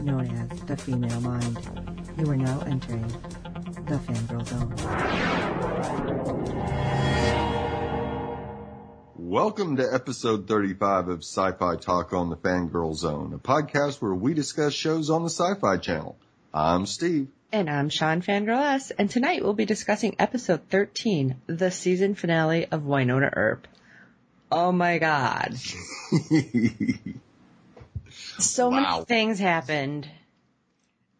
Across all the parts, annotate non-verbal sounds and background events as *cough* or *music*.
known as the female mind. You are now entering the fangirl zone. Welcome to episode 35 of Sci-Fi Talk on the Fangirl Zone, a podcast where we discuss shows on the Sci-Fi Channel. I'm Steve. And I'm Sean Fangirl S, and tonight we'll be discussing episode 13, the season finale of Wynonna Earp. Oh my god. *laughs* so Wow. many things happened,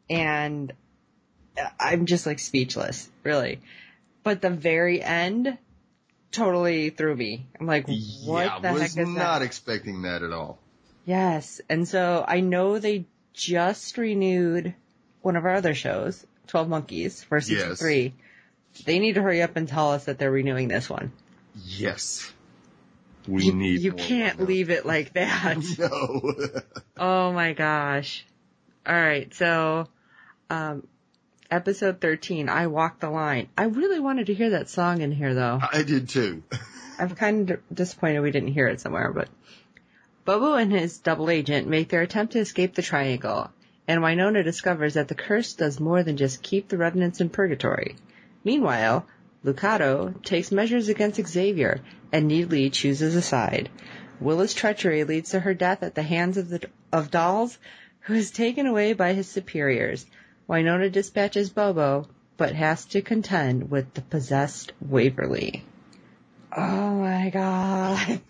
and I'm just like speechless, really. But the very end totally threw me. I'm like, what yeah, the was heck is not that? expecting that at all. Yes. And so I know they just renewed one of our other shows, 12 Monkeys, for season Yes. three. They need to hurry up and tell us that they're renewing this one. Yes. We you, need You can't leave it like that. *laughs* No. *laughs* oh my gosh. All right. So, um, episode 13, I Walk the Line. I really wanted to hear that song in here though. I did too. *laughs* I'm kind of disappointed we didn't hear it somewhere, but Bobo and his double agent make their attempt to escape the triangle, and Wynonna discovers that the curse does more than just keep the revenants in purgatory. Meanwhile, Lucado takes measures against Xavier, and Nedley chooses a side. Willa's treachery leads to her death at the hands of the of Dolls, who is taken away by his superiors. Wynonna dispatches Bobo, but has to contend with the possessed Waverly. Oh my god.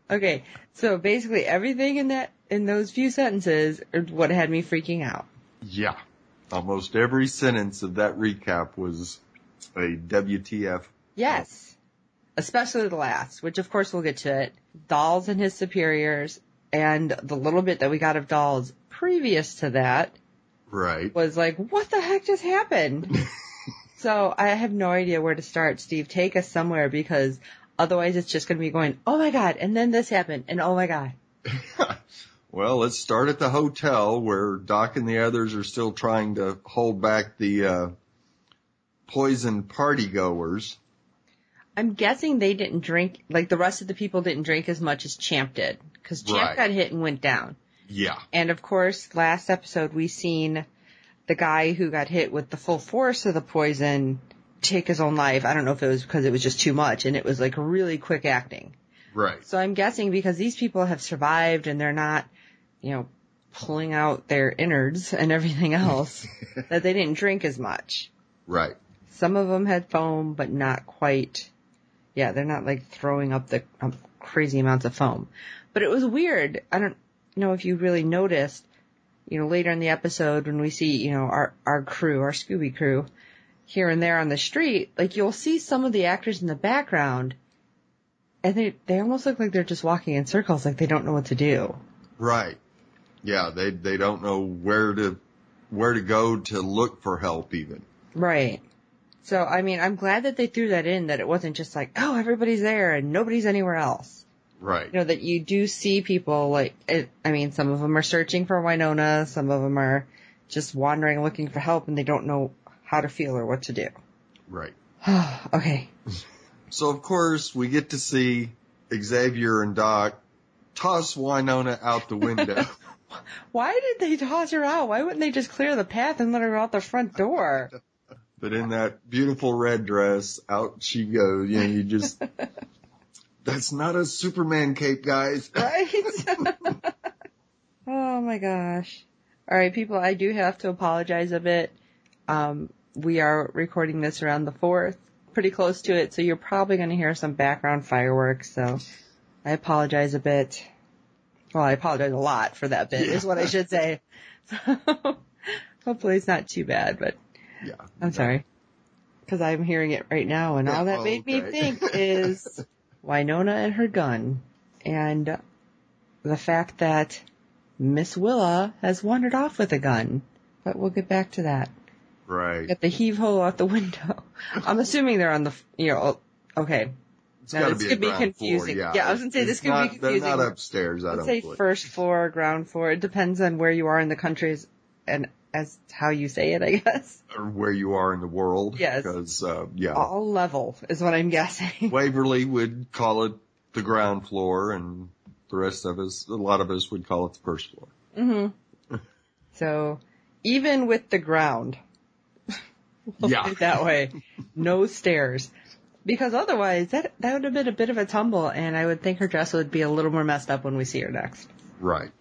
*laughs* okay, so basically everything in that in those few sentences are what had me freaking out. yeah. Almost every sentence of that recap was a WTF. Yes. Especially the last, which of course we'll get to it. Dolls and his superiors, and the little bit that we got of Dolls previous to that Right. was like, what the heck just happened? *laughs* so I have no idea where to start. Steve, take us somewhere because otherwise it's just going to be going, oh my god, and then this happened, and oh my god. *laughs* Well, let's start at the hotel where Doc and the others are still trying to hold back the uh, poison party goers. I'm guessing they didn't drink, like the rest of the people didn't drink as much as Champ did, because Champ Right. got hit and went down. Yeah. And of course, last episode we seen the guy who got hit with the full force of the poison take his own life. I don't know if it was because it was just too much and it was like really quick acting. Right. So I'm guessing because these people have survived and they're not, you know, pulling out their innards and everything else, *laughs* that they didn't drink as much. Right. Some of them had foam, but not quite. Yeah, they're not like throwing up the um, crazy amounts of foam. But it was weird. I don't know if you really noticed, you know, later in the episode when we see, you know, our, our crew, our Scooby crew, here and there on the street, like you'll see some of the actors in the background and they, they almost look like they're just walking in circles, like they don't know what to do. Right. Yeah, they they don't know where to where to go to look for help even. Right. So, I mean, I'm glad that they threw that in, that it wasn't just like, oh, everybody's there and nobody's anywhere else. Right. you know, that you do see people like, it, I mean, some of them are searching for Wynonna, some of them are just wandering looking for help and they don't know how to feel or what to do. Right. *sighs* okay. So of course we get to see Xavier and Doc toss Wynonna out the window. *laughs* Why did they toss her out? Why wouldn't they just clear the path and let her out the front door? *laughs* but in that beautiful red dress, out she goes. You know, you just *laughs* that's not a Superman cape, guys. *laughs* Right? *laughs* oh my gosh. Alright, people, I do have to apologize a bit. Um, we are recording this around the 4th, pretty close to it, so you're probably going to hear some background fireworks, so I apologize a bit. Well, I apologize a lot for that bit, is what I should say. So, hopefully it's not too bad, but Yeah. I'm sorry. Cause I'm hearing it right now and all that Oh, made me think is Wynonna and her gun and the fact that Miss Willa has wandered off with a gun. But we'll get back to that. Right. Get the heave ho out the window. *laughs* I'm assuming they're on the, you know, okay. It's Now, gotta this be could be ground floor, confusing. yeah. Yeah, I was gonna say, this It's could be confusing. They're not upstairs, I Let's don't say believe. first floor, ground floor. It depends on where you are in the countries and as how you say it, I guess. Or where you are in the world. Yes. Because, uh, yeah. All level is what I'm guessing. *laughs* Waverly would call it the ground floor and the rest of us, a lot of us would call it the first floor. Mm-hmm. *laughs* So, even with the ground, *laughs* we'll Yeah. put it that way, no stairs. Because otherwise, that that would have been a bit of a tumble, and I would think her dress would be a little more messed up when we see her next. Right.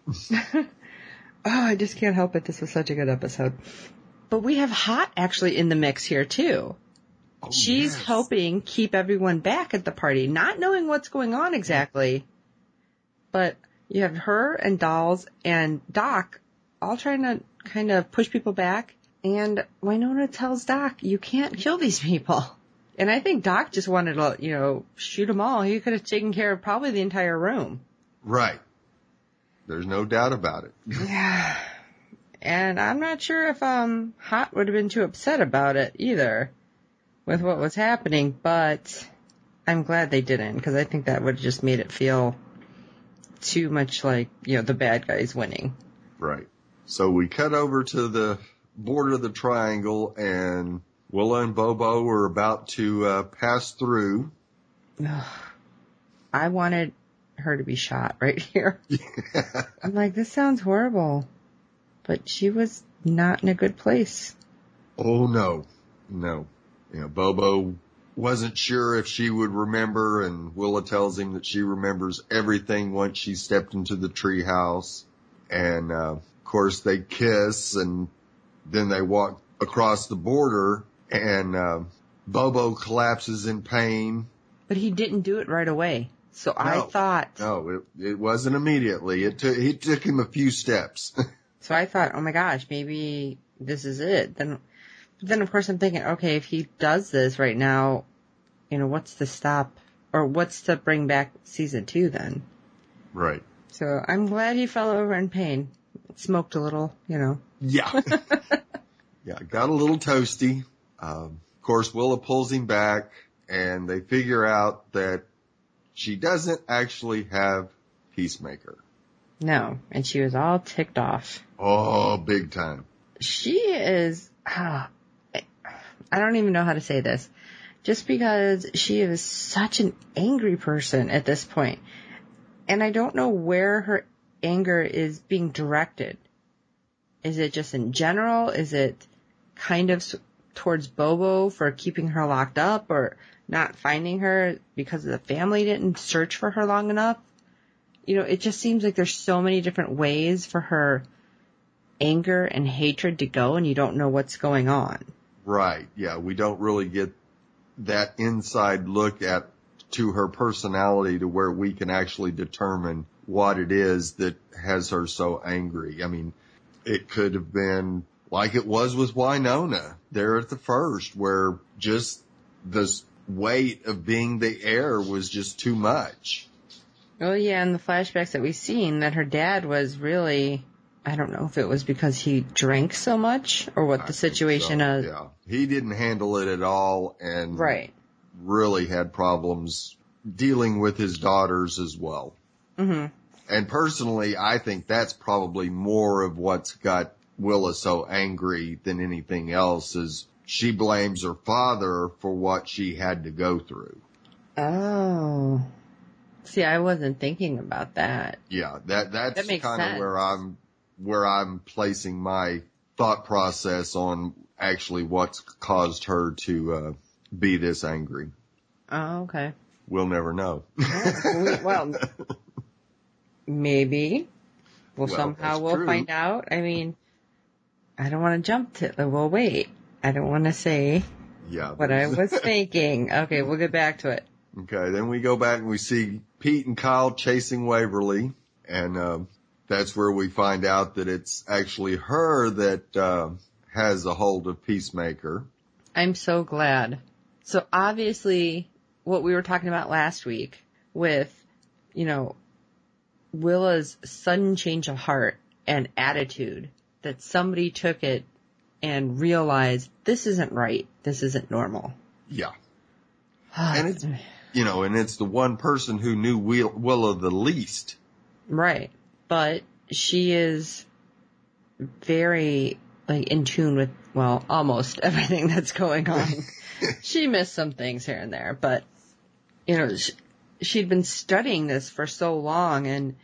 Oh, I just can't help it. This was such a good episode. But we have Haught actually in the mix here too. Oh, She's yes. helping keep everyone back at the party, not knowing what's going on exactly. But you have her and Dolls and Doc all trying to kind of push people back. And Winona tells Doc, you can't kill these people. And I think Doc just wanted to, you know, shoot them all. He could have taken care of probably the entire room. Right. There's no doubt about it. *sighs* Yeah. And I'm not sure if um Haught would have been too upset about it either with what was happening, but I'm glad they didn't because I think that would have just made it feel too much like, you know, the bad guys winning. Right. So we cut over to the border of the triangle and Willa and Bobo are about to uh, pass through. *sighs* I wanted her to be shot *laughs* right here. I'm like, this sounds horrible. But she was not in a good place. Oh no, no. You know, Bobo wasn't sure if she would remember and Willa tells him that she remembers everything once she stepped into the treehouse. And, uh, of course they kiss and then they walk across the border and, uh, Bobo collapses in pain. But he didn't do it right away. So I thought, No, it, it wasn't immediately. It took, it took him a few steps. *laughs* So I thought, oh my gosh, maybe this is it. Then, but then of course I'm thinking, okay, if he does this right now, you know, what's to stop or what's to bring back season two then? right. So I'm glad he fell over in pain. Smoked a little, you know. Yeah. *laughs* yeah, got a little toasty. Um, of course, Willa pulls him back and they figure out that she doesn't actually have Peacemaker. No. And she was all ticked off. Oh, big time. She is, ah, I don't even know how to say this. Just because she is such an angry person at this point. And I don't know where her anger is being directed. Is it just in general? Is it kind of towards Bobo for keeping her locked up or not finding her because the family didn't search for her long enough? You know, it just seems like there's so many different ways for her anger and hatred to go and you don't know what's going on. Right. Yeah, we don't really get that inside look at to her personality to where we can actually determine what it is that has her so angry. I mean, it could have been like it was with Wynonna there at the first where just this weight of being the heir was just too much. Oh yeah, and the flashbacks that we've seen that her dad was really, I don't know if it was because he drank so much or what I the situation so, is. Yeah. He didn't handle it at all and Right. really had problems dealing with his daughters as well. hmm And personally, I think that's probably more of what's got Willa so angry than anything else is she blames her father for what she had to go through. Oh. See, I wasn't thinking about that. Yeah, that, that's That kind of where I'm, where I'm placing my thought process on actually what's caused her to, uh, be this angry. Oh, okay. We'll never know. Oh, well, maybe. Well, Well, somehow we'll true. find out. I mean, I don't want to jump to, we'll wait. I don't want to say yeah. what I was *laughs* thinking. Okay, we'll get back to it. Okay, then we go back and we see Pete and Kyle chasing Waverly, and uh, that's where we find out that it's actually her that uh, has a hold of Peacemaker. I'm so glad. So obviously, what we were talking about last week with, you know, Willa's sudden change of heart and attitude that somebody took it and realize this isn't right. This isn't normal. Yeah. *sighs* and it's, you know, and it's the one person who knew Will, Willa the least. Right. But she is very like in tune with, well, almost *laughs* everything that's going on. *laughs* she missed some things here and there, but you know, she, she'd been studying this for so long and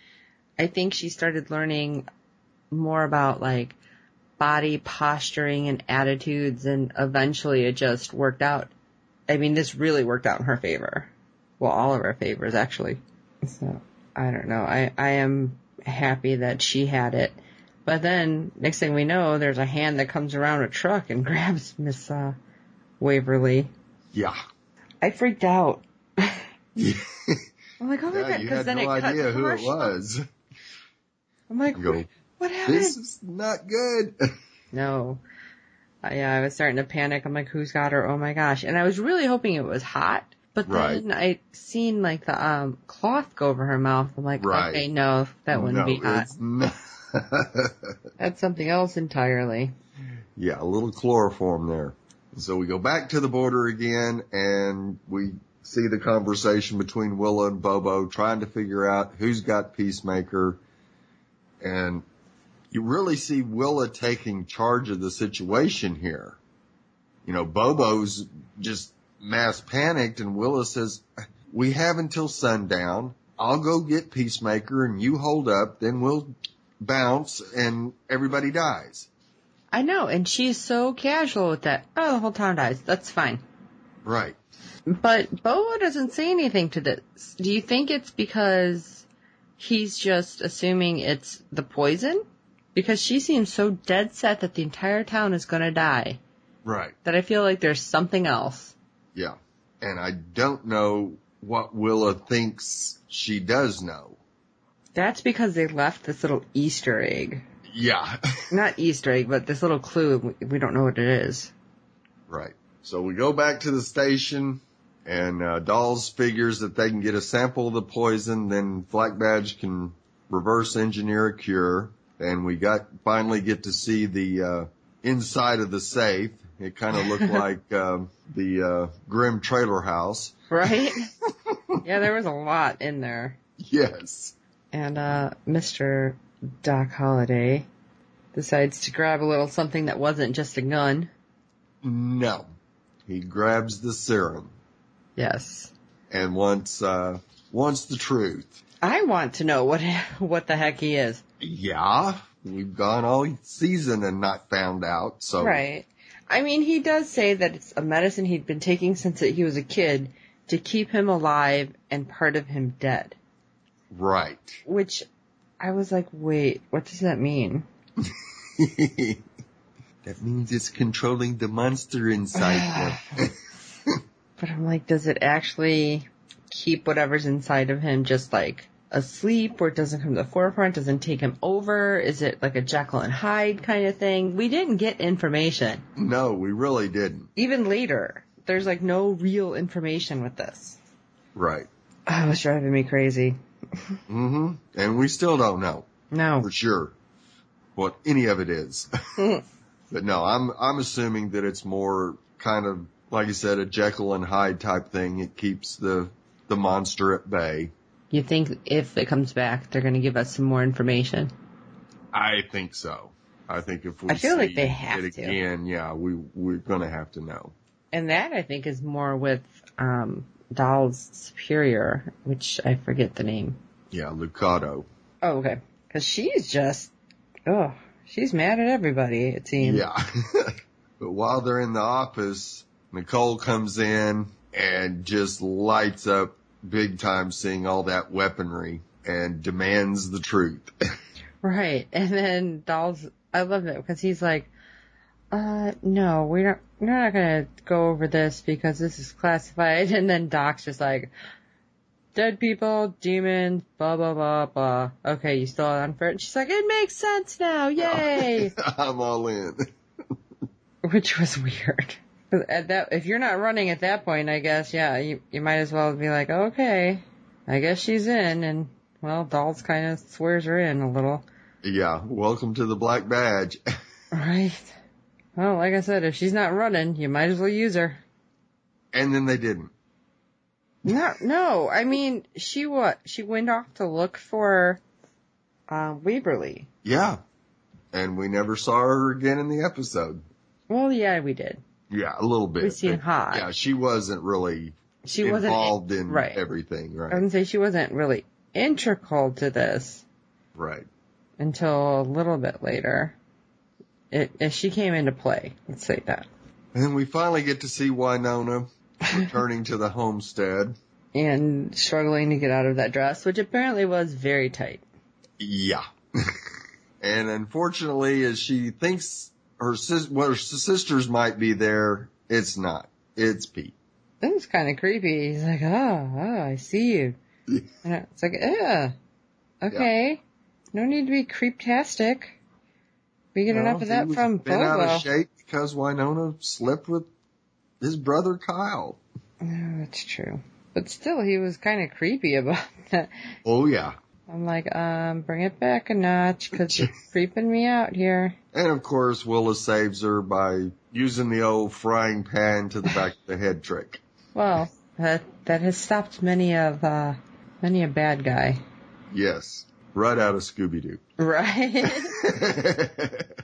I think she started learning more about like body posturing and attitudes and eventually it just worked out. I mean, this really worked out in her favor. Well, all of our favors actually. So, I don't know. I, I am happy that she had it. But then, next thing we know, there's a hand that comes around a truck and *laughs* grabs Miss, uh, Waverly. Yeah. I freaked out. *laughs* I'm like, oh my yeah, god, because had then no it cut idea who it was. I'm like, Go, what, happened? This is not good. *laughs* No. Uh, yeah, I was starting to panic. I'm like, who's got her? Oh my gosh. And I was really hoping it was Haught. But then I seen like the um cloth go over her mouth. I'm like, Right. okay, no, that wouldn't no, be Haught. *laughs* That's something else entirely. yeah, a little chloroform there. So we go back to the border again and we see the conversation between Willa and Bobo trying to figure out who's got Peacemaker. And you really see Willa taking charge of the situation here. You know, Bobo's just mass panicked and Willa says, we have until sundown. I'll go get Peacemaker and you hold up, then we'll bounce and everybody dies. I know, and she's so casual with that. Oh, the whole town dies. That's fine. Right. But Bobo doesn't say anything to this. Do you think it's because he's just assuming it's the poison? Because she seems so dead set that the entire town is gonna die Right. that I feel like there's something else. Yeah. And I don't know what Willa thinks she does know. That's because they left this little Easter egg. Yeah. *laughs* Not Easter egg, but this little clue. We we don't know what it is. right. So we go back to the station and, uh, Dolls figures that they can get a sample of the poison, then Black Badge can reverse engineer a cure. And we got, finally get to see the, uh, inside of the safe. It kind of looked *laughs* like, um, the, uh, Grim trailer house. Right? *laughs* yeah, there was a lot in there. Yes. And, uh, Mr. Doc Holliday decides to grab a little something that wasn't just a gun. No. He grabs the serum Yes. and wants, uh, wants the truth. I want to know what, *laughs* what the heck he is. Yeah. We've gone all season and not found out. So, Right. I mean, he does say that it's a medicine he'd been taking since he was a kid to keep him alive and part of him dead. right. Which I was like, wait, what does that mean? *laughs* that means it's controlling the monster inside him. *sighs* But I'm like, does it actually keep whatever's inside of him just like asleep or it doesn't come to the forefront, doesn't take him over? Is it like a Jekyll and Hyde kind of thing? We didn't get information. no, we really didn't. Even later, there's like no real information with this. Right. Oh, it was driving me crazy. mm-hmm. And we still don't know No. for sure what any of it is. *laughs* but no, I'm, I'm assuming that it's more kind of, like you said, a Jekyll and Hyde type thing. It keeps the, the monster at bay. You think if it comes back, they're going to give us some more information? I think so. I think if we I feel like see they have it to. again, yeah, we, we're gonna have to know. And that I think is more with um Dolls' superior, which I forget the name. Yeah, Lucado. Oh, okay. Because she's just, oh, she's mad at everybody. It seems. Yeah. *laughs* but while they're in the office, Nicole comes in and just lights up big time seeing all that weaponry and demands the truth. *laughs* Right. And then Dolls, I love it because he's like, uh, no, we're not, we're not gonna go over this because this is classified. *laughs* And then Doc's just like, dead people, demons, blah, blah, blah, blah. Okay, you still on for it? She's like, it makes sense now, yay! *laughs* I'm all in. Which was weird. At that, if you're not running at that point, I guess, yeah, you, you might as well be like, okay, I guess she's in, and, well, Dolls kind of swears her in a little. Yeah, welcome to the black badge. *laughs* Right. Well, like I said, if she's not running, you might as well use her. and then they didn't. No, no. I mean, she what? She went off to look for uh, Waverly. Yeah. And we never saw her again in the episode. Well, yeah, we did. Yeah, a little bit. Haught. Yeah, she wasn't really She wasn't involved in right. everything, right? I would say she wasn't really integral to this right. until a little bit later. It, it she came into play. Let's say that. And then we finally get to see Wynonna returning to the homestead. And struggling to get out of that dress, which apparently was very tight. Yeah. *laughs* and unfortunately, as she thinks her sis, well, her sisters might be there, it's not. It's Pete. That was kind of creepy. He's like, oh, oh, I see you. *laughs* And it's like, yeah, okay. No need to be creeptastic. We get Well, enough of that from bent out of shape because Wynonna slept with his brother Kyle. No, that's true. But still, he was kind of creepy about *laughs* that. Oh yeah. I'm like, um, bring it back a notch, cause you're *laughs* creeping me out here. And of course, Willa saves her by using the old frying pan to the back of the head trick. Well, that, that has stopped many of, uh, many a bad guy. Yes. Right out of Scooby-Doo. Right? *laughs*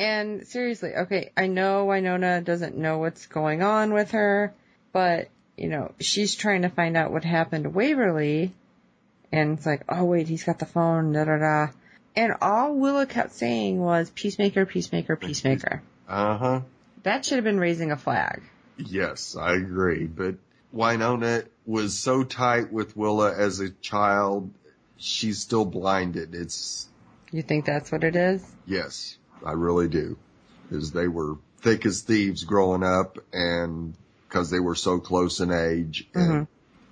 And seriously, okay, I know Wynonna doesn't know what's going on with her, but, you know, she's trying to find out what happened to Waverly, and it's like, oh wait, he's got the phone, da da da. And all Willa kept saying was, peacemaker, peacemaker, peacemaker. uh-huh. That should have been raising a flag. Yes, I agree. But Wynonna was so tight with Willa as a child, she's still blinded. It's, You think that's what it is? yes, I really do. Because they were thick as thieves growing up and because they were so close in age. And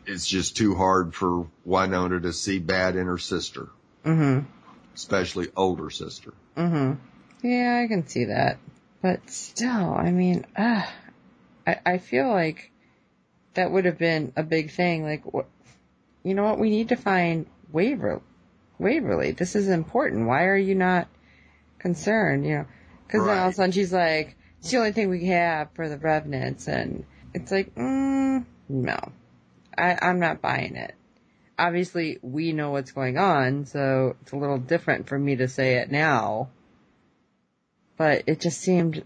it's just too hard for Wynonna to see bad in her sister, Mm-hmm. especially older sister. Mm-hmm. Yeah, I can see that. But still, I mean, uh, I, I feel like that would have been a big thing. Like, what, you know what? We need to find Waver, Waverly. This is important. Why are you not concerned? You know, cause then all of a sudden she's like, it's the only thing we have for the revenants. And it's like, mm, no, I, I'm not buying it. Obviously, we know what's going on, so it's a little different for me to say it now but it just seemed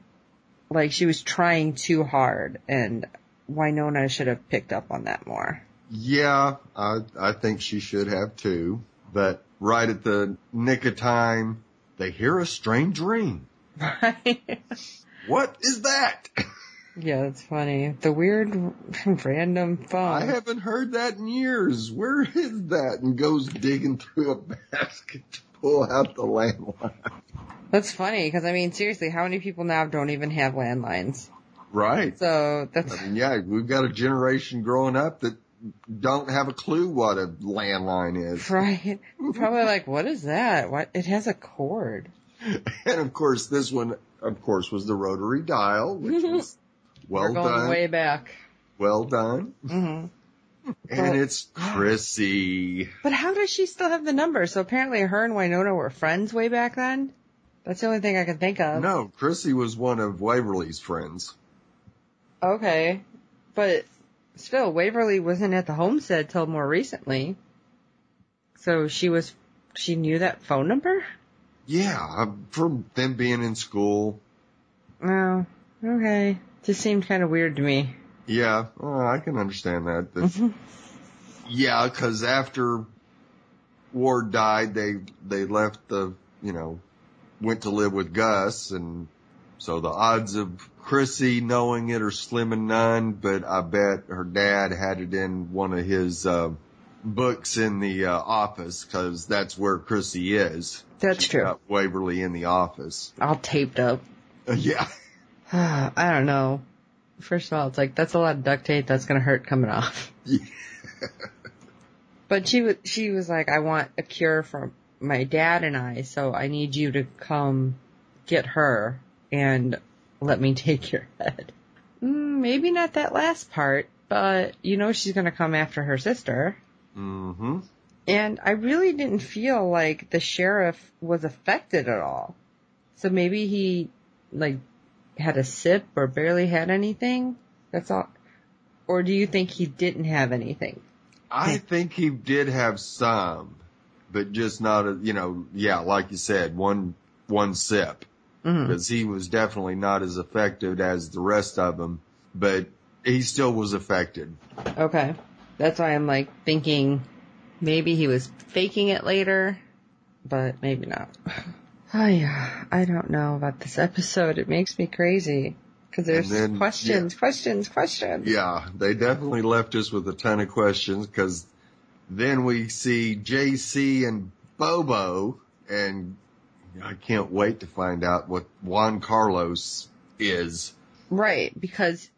like she was trying too hard and Wynonna should have picked up on that more. Yeah, I I think she should have too. But right at the nick of time, they hear a strange ring. Right? *laughs* What is that? *laughs* yeah, that's funny. The weird *laughs* random phone. I haven't heard that in years. Where is that? And goes digging through a *laughs* basket to pull out the landline. That's funny because I mean seriously, how many people now don't even have landlines? Right. So that's I mean, yeah, we've got a generation growing up that don't have a clue what a landline is. *laughs* right. Probably like, what is that? What? It has a cord. And of course, this one, of course, was the rotary dial, which was well We're going done. way back. Well done. hmm And it's Chrissy. But how does she still have the number? So apparently her and Wynonna were friends way back then? That's the only thing I can think of. No, Chrissy was one of Waverly's friends. Okay. But still, Waverly wasn't at the homestead till more recently. So she was, she knew that phone number? Yeah, from them being in school. Oh, okay. Just seemed kind of weird to me. Yeah, oh, I can understand that. That's- yeah, because after Ward died, they they left the you know went to live with Gus, and so the odds of Chrissy knowing it are slim and none. But I bet her dad had it in one of his uh, books in the uh, office because that's where Chrissy is. That's true. Waverly in the office. All taped up. Uh, *laughs* yeah. *sighs* I don't know. First of all, it's like, that's a lot of duct tape that's gonna hurt coming off. Yeah. *laughs* But she was, she was like, I want a cure for my dad and I, so I need you to come get her and let me take your head. Mm, maybe not that last part, but you know she's gonna come after her sister. Mm-hmm. And I really didn't feel like the sheriff was affected at all. So maybe he, like, had a sip or barely had anything? That's all. Or do you think he didn't have anything? I think he did have some, but just not a, you know, yeah, like you said, one, one sip. Mm-hmm. Because he was definitely not as affected as the rest of them, but he still was affected. Okay. That's why I'm like thinking maybe he was faking it later, but maybe not. *laughs* Oh yeah, I don't know about this episode. It makes me crazy. Cause there's then, questions, questions, questions. Yeah, they definitely left us with a ton of questions because then we see JC and Bobo and I can't wait to find out what Juan Carlos is. Right, because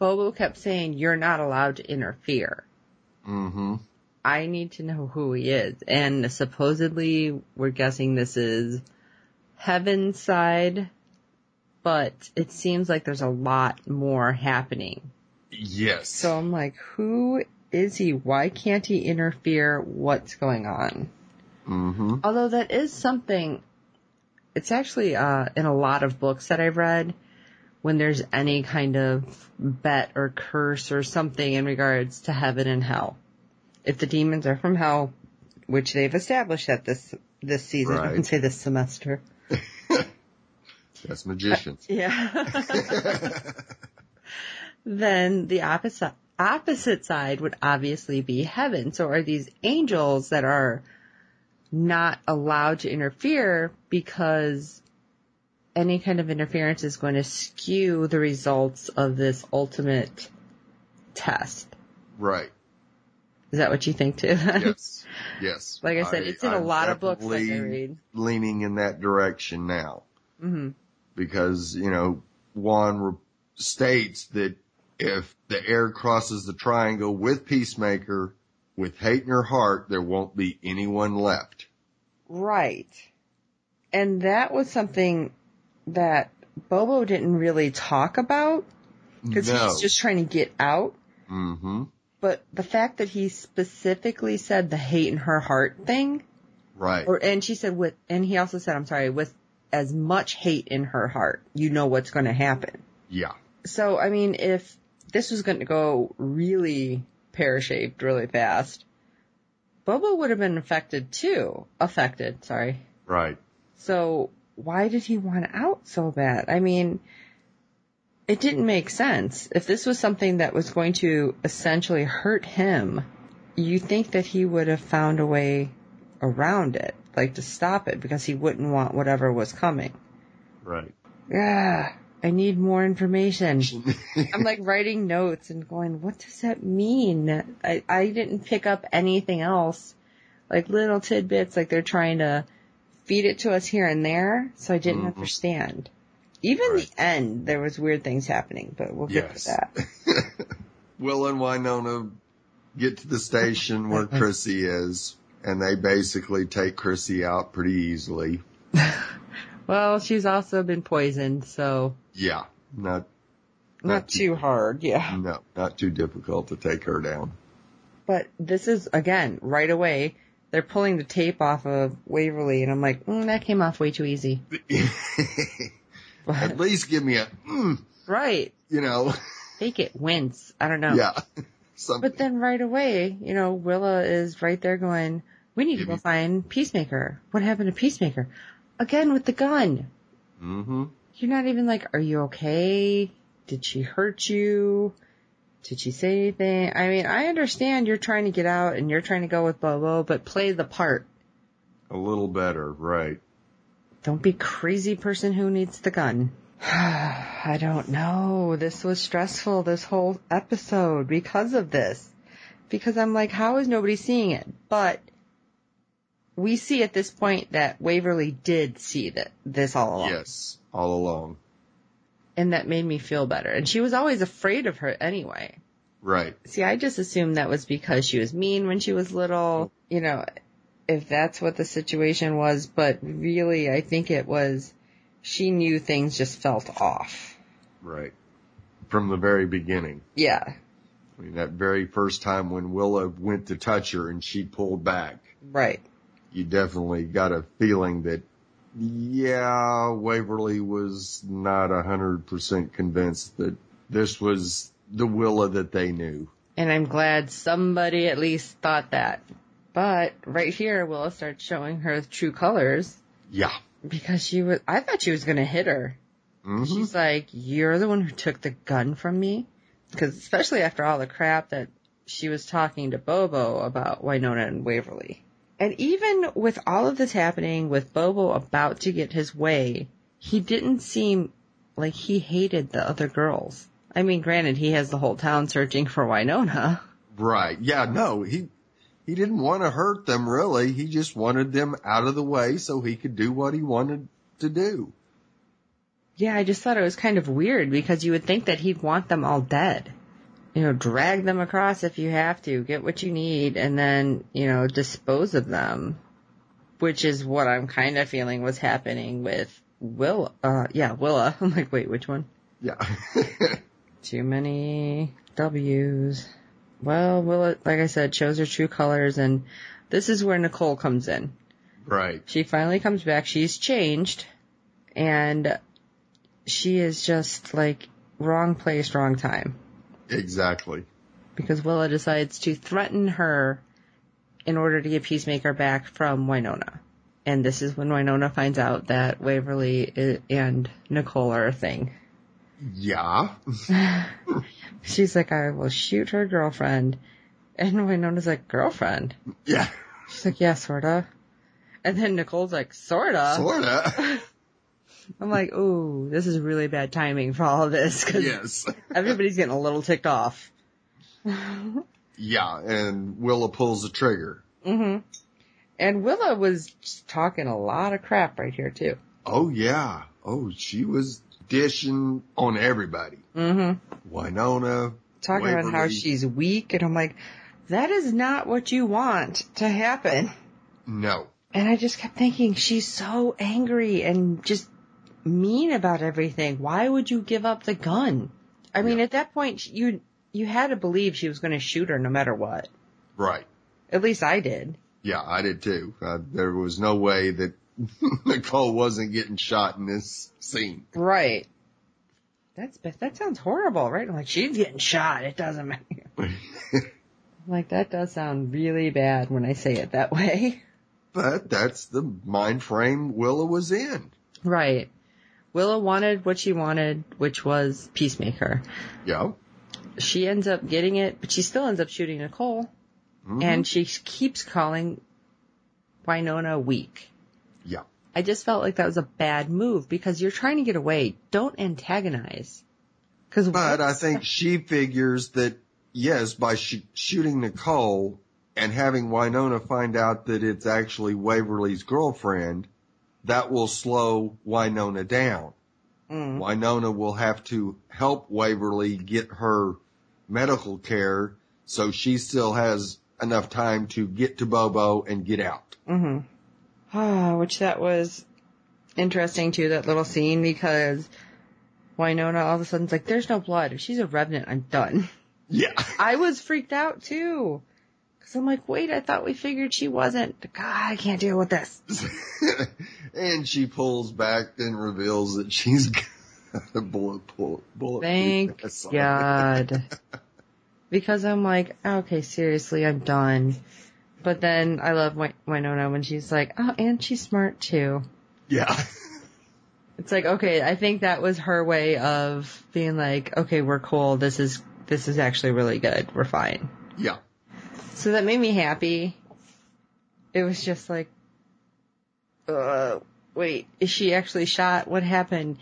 Bobo kept saying you're not allowed to interfere. Mm-hmm. I need to know who he is. And supposedly we're guessing this is Heaven's side, but it seems like there's a lot more happening. Yes. So I'm like, who is he? Why can't he interfere? What's going on? hmm Although that is something, it's actually uh, in a lot of books that I've read when there's any kind of bet or curse or something in regards to heaven and hell. If the demons are from hell, which they've established at this this season, I can say this semester. *laughs* That's magicians. Uh, yeah. *laughs* then the opposite opposite side would obviously be heaven. So are these angels that are not allowed to interfere because any kind of interference is going to skew the results of this ultimate test. right. Is that what you think too? Yes. *laughs* Yes. like I said, it's in a I'm lot of books that I read. Leaning in that direction now. Mm-hmm. because, you know, Juan re- states that if the heir crosses the triangle with Peacemaker, with hate in her heart, there won't be anyone left. Right. And that was something that Bobo didn't really talk about because no. he's just trying to get out. hmm But the fact that he specifically said the hate in her heart thing, Right. or and she said with, and he also said, I'm sorry, with as much hate in her heart, you know what's going to happen. yeah. So I mean, if this was going to go really pear shaped really fast, Bobo would have been affected too. Affected, sorry. Right. So why did he want out so bad? I mean, it didn't make sense. If this was something that was going to essentially hurt him, you think that he would have found a way around it, like to stop it because he wouldn't want whatever was coming. Right. Yeah, I need more information. *laughs* I'm like writing notes and going, what does that mean? I, I didn't pick up anything else. Like little tidbits, like they're trying to feed it to us here and there, so I didn't Mhm. understand. Even Right. the end, there was weird things happening, but we'll get Yes. to that. *laughs* Will and Wynonna get to the station where *laughs* Chrissy is, and they basically take Chrissy out pretty easily. *laughs* Well, she's also been poisoned, so Yeah. Not, not Not too- too hard, yeah. no, not too difficult to take her down. But this is, again, right away, they're pulling the tape off of Waverly, and I'm like, mm, that came off way too easy. At least give me a, mm, right. you know, Fake it, wince. I don't know. yeah. *laughs* Something. But then right away, you know, Willa is right there going, we need to go find Peacemaker. What happened to Peacemaker? Again with the gun. hmm You're not even like, are you okay? Did she hurt you? Did she say anything? I mean, I understand you're trying to get out and you're trying to go with Bobo, but play the part. A little better, right. Don't be crazy person who needs the gun. *sighs* I don't know. This was stressful, this whole episode, because of this. Because I'm like, how is nobody seeing it? But we see at this point that Waverly did see that this all along. Yes. All along. And that made me feel better. And she was always afraid of her anyway. Right. See, I just assumed that was because she was mean when she was little, you know, if that's what the situation was, but really I think it was she knew things just felt off. Right. From the very beginning. Yeah. I mean, that very first time when Willa went to touch her and she pulled back, Right. you definitely got a feeling that, yeah, Waverly was not a hundred percent convinced that this was the Willa that they knew. And I'm glad somebody at least thought that. But right here, Willa starts showing her true colors Yeah. because she was, I thought she was going to hit her. hmm She's like, you're the one who took the gun from me? Because especially after all the crap that she was talking to Bobo about Wynonna and Waverly. And even with all of this happening, with Bobo about to get his way, he didn't seem like he hated the other girls. I mean, granted, he has the whole town searching for Wynonna. Right. Yeah, no, he, he didn't want to hurt them really. He just wanted them out of the way so he could do what he wanted to do. Yeah, I just thought it was kind of weird because you would think that he'd want them all dead. You know, drag them across if you have to, get what you need, and then, you know, dispose of them. Which is what I'm kind of feeling was happening with Will, uh, yeah, Willa. *laughs* I'm like, wait, which one? Yeah. *laughs* Too many W's. Well, Willa, like I said, shows her true colors, and this is where Nicole comes in. right. She finally comes back. She's changed. And she is just like wrong place, wrong time. Exactly. Because Willa decides to threaten her in order to get Peacemaker back from Wynonna. And this is when Wynonna finds out that Waverly and Nicole are a thing. Yeah. *laughs* She's like, I will shoot her girlfriend. And Wynonna's like, girlfriend? Yeah. She's like, yeah, sorta. And then Nicole's like, sorta. Sorta. *laughs* I'm like, ooh, this is really bad timing for all of this because yes. *laughs* everybody's getting a little ticked off. Yeah. And Willa pulls the trigger. Mm-hmm. And Willa was talking a lot of crap right here too. Oh yeah. Oh, she was dishing on everybody. hmm Wynonna. Talking about how she's weak, and I'm like, that is not what you want to happen. No. And I just kept thinking, she's so angry and just mean about everything. Why would you give up the gun? I mean, Yeah. at that point, you you had to believe she was going to shoot her no matter what. Right. At least I did. Yeah, I did too. Uh, there was no way that *laughs* Nicole wasn't getting shot in this scene. Right. That's that sounds horrible, right? I'm like, she's getting shot. It doesn't matter. *laughs* like that does sound really bad when I say it that way. But that's the mind frame Willa was in. Right. Willa wanted what she wanted, which was Peacemaker. Yeah. She ends up getting it, but she still ends up shooting Nicole, Mhm. and she keeps calling Wynonna weak. Yeah. I just felt like that was a bad move because you're trying to get away. Don't antagonize. Cause But I think she figures that yes, by sh- shooting Nicole and having Wynonna find out that it's actually Waverly's girlfriend, that will slow Wynonna down. Mm. Wynonna will have to help Waverly get her medical care so she still has enough time to get to Bobo and get out. hmm Ah, Ah, which that was interesting too, that little scene because Wynonna all of a sudden's like, there's no blood. If she's a revenant, I'm done. Yeah. *laughs* I was freaked out too. Cause I'm like, wait, I thought we figured she wasn't. God, I can't deal with this. *laughs* and she pulls back and reveals that she's got a bullet, bullet, bullet. Thank. *laughs* God. because I'm like, okay, seriously, I'm done. But then I love Win- Wynonna when she's like, oh, and she's smart too. Yeah. *laughs* It's like, okay, I think that was her way of being like, okay, we're cool. This is, this is actually really good. We're fine. Yeah. So that made me happy. It was just like, uh, wait, is she actually shot? What happened?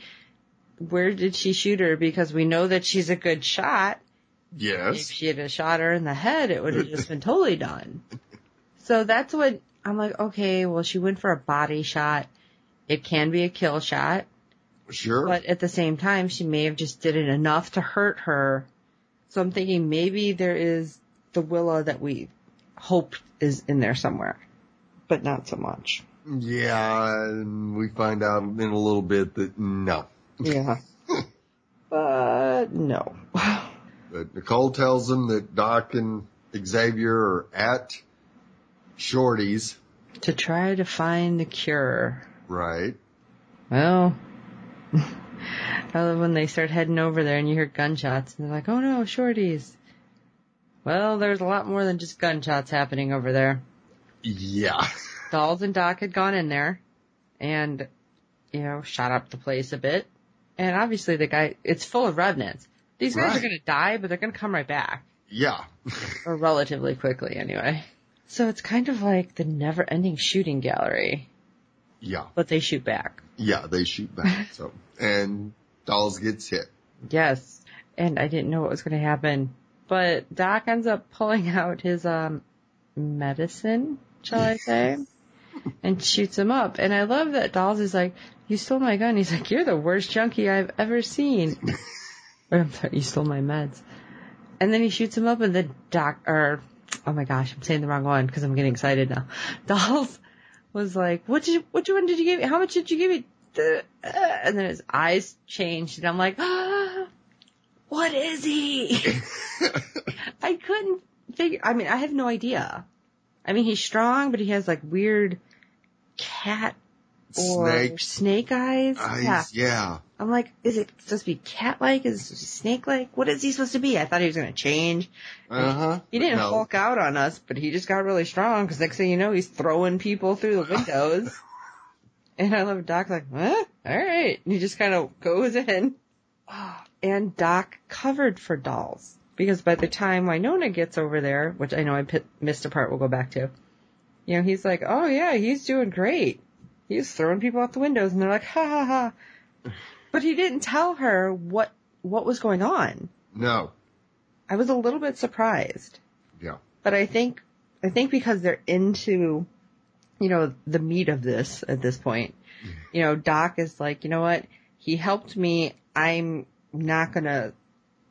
Where did she shoot her? Because we know that she's a good shot. Yes. If she had a shot her in the head, it would have just been totally done. *laughs* So that's what I'm like, okay, well, she went for a body shot. It can be a kill shot, Sure. but at the same time, she may have just did it enough to hurt her. So I'm thinking maybe there is the Willa that we hope is in there somewhere, but not so much. yeah. And we find out in a little bit that no. Yeah. *laughs* but no. But Nicole tells them that Doc and Xavier are at Shorty's. To try to find the cure. Right. Well, *laughs* I love when they start heading over there and you hear gunshots and they're like, oh no, Shorty's. Well, there's a lot more than just gunshots happening over there. Yeah. *laughs* Dolls and Doc had gone in there and, you know, shot up the place a bit. And obviously the guy, it's full of revenants. These guys Right. are gonna die, but they're gonna come right back. Yeah. Or relatively quickly anyway. So it's kind of like the never ending shooting gallery, yeah. but they shoot back. Yeah, they shoot back. *laughs* So, and Dolls gets hit. Yes. And I didn't know what was going to happen. But Doc ends up pulling *laughs* out his, um, medicine, shall I say, *laughs* and shoots him up. And I love that Dolls is like, you stole my gun. He's like, you're the worst junkie I've ever seen. or, I'm sorry, you stole my meds. And then he shoots him up and then Doc, or, oh my gosh, I'm saying the wrong one because I'm getting excited now. *laughs* Dolls was like, what did you, which one did you give me? How much did you give me? The, uh, and then his eyes changed and I'm like, ah, *gasps* what is he? *laughs* I couldn't figure, I mean, I have no idea. I mean, he's strong, but he has like weird cat or Snake snake eyes. Yeah. eyes. Yeah. I'm like, is it supposed to be cat-like? Is it supposed to be snake-like? What is he supposed to be? I thought he was going to change. Uh huh. He didn't no. hulk out on us, but he just got really strong because next thing you know, he's throwing people through the windows. *laughs* and I love Doc like, huh? All right. And he just kind of goes in. And Doc covered for Dolls because by the time Wynonna gets over there, which I know I missed a part we'll go back to, you know, he's like, oh yeah, he's doing great. He's throwing people out the windows and they're like, ha ha ha. But he didn't tell her what, what was going on. No. I was a little bit surprised. Yeah. But I think, I think because they're into, you know, the meat of this at this point, you know, Doc is like, you know what? He helped me. I'm not gonna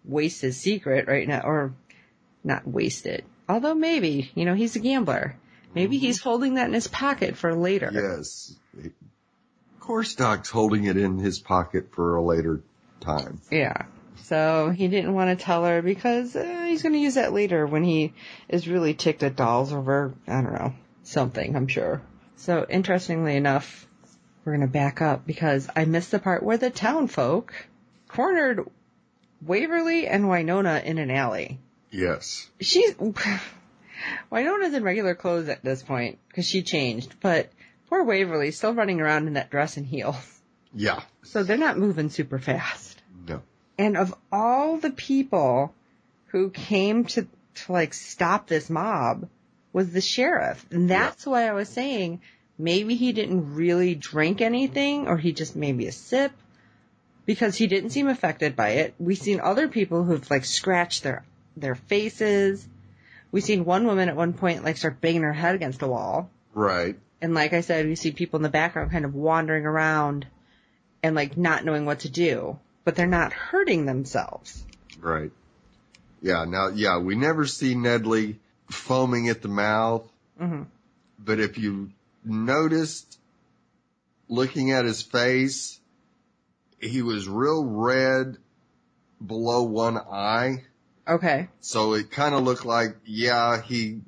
waste his secret right now, or not waste it. Although maybe, you know, he's a gambler. Maybe mm-hmm. he's holding that in his pocket for later. Yes. Of course, Doc's holding it in his pocket for a later time. Yeah. So he didn't want to tell her because uh, he's going to use that later when he is really ticked at Dolls over, I don't know, something, I'm sure. So interestingly enough, we're going to back up because I missed the part where the town folk cornered Waverly and Wynonna in an alley. Yes. She's, *sighs* Wynonna's in regular clothes at this point because she changed, but poor Waverly still running around in that dress and heels. Yeah. So they're not moving super fast. No. And of all the people who came to, to like stop this mob was the sheriff. And that's why I was saying maybe he didn't really drink anything or he just maybe a sip because he didn't seem affected by it. We've seen other people who've like scratched their, their faces. We've seen one woman at one point like start banging her head against the wall. Right. And like I said, we see people in the background kind of wandering around and like not knowing what to do, but they're not hurting themselves. Right. Yeah. Now, yeah, we never see Nedley foaming at the mouth, hmm but if you noticed looking at his face, he was real red below one eye. Okay. So it kind of looked like, yeah, he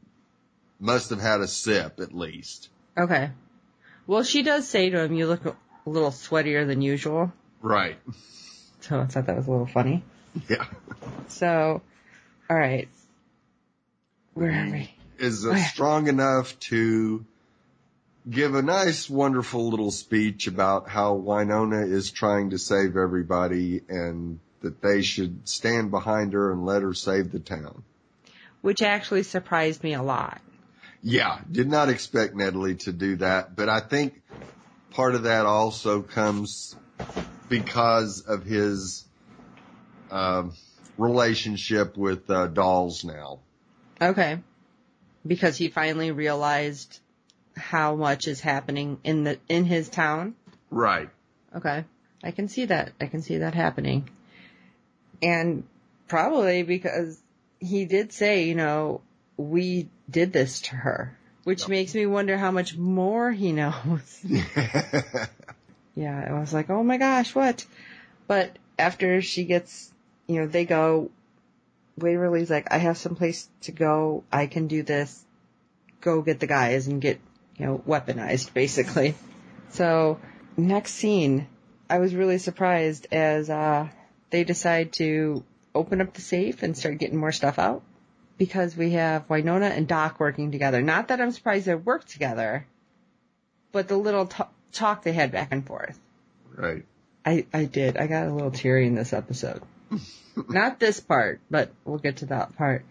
must have had a sip at least. Okay. Well, she does say to him, you look a little sweatier than usual. Right. So I thought that was a little funny. Yeah. So, alright. Where are we? Is uh, Oh, yeah. strong enough to give a nice, wonderful little speech about how Wynonna is trying to save everybody and that they should stand behind her and let her save the town. Which actually surprised me a lot. Yeah, did not expect Nedley to do that, but I think part of that also comes because of his um, relationship with uh, Dolls now. Okay. Because he finally realized how much is happening in the, in his town. Right. Okay. I can see that. I can see that happening. And probably because he did say, you know, we did this to her, which Yep. makes me wonder how much more he knows. *laughs* yeah, I was like, oh my gosh, what? But after she gets, you know, they go, Waverly's like, I have some place to go. I can do this. Go get the guys and get, you know, weaponized basically. So next scene, I was really surprised as, uh, they decide to open up the safe and start getting more stuff out because we have Wynonna and Doc working together. Not that I'm surprised they work together, but the little t- talk they had back and forth. Right. I, I did. I got a little teary in this episode. *laughs* Not this part, but we'll get to that part.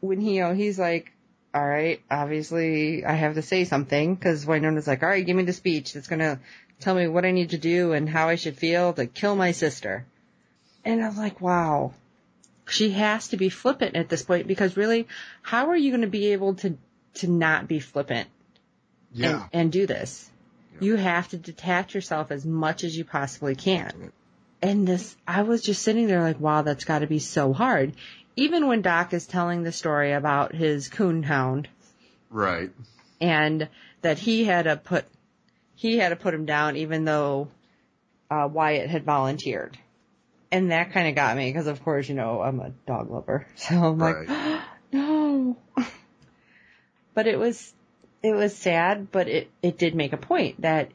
When he, you know, he's like, all right, obviously I have to say something because Wynonna's like, all right, give me the speech that's going to tell me what I need to do and how I should feel to kill my sister. And I'm like, wow, she has to be flippant at this point because really, how are you going to be able to, to not be flippant Yeah. and, and do this? You have to detach yourself as much as you possibly can. And this, I was just sitting there like, wow, that's got to be so hard. Even when Doc is telling the story about his coon hound Right. and that he had to put, he had to put him down even though, uh, Wyatt had volunteered. And that kind of got me because of course, you know, I'm a dog lover. *laughs* So I'm like, Right. *gasps* no. but it was, it was sad, but it, it did make a point that,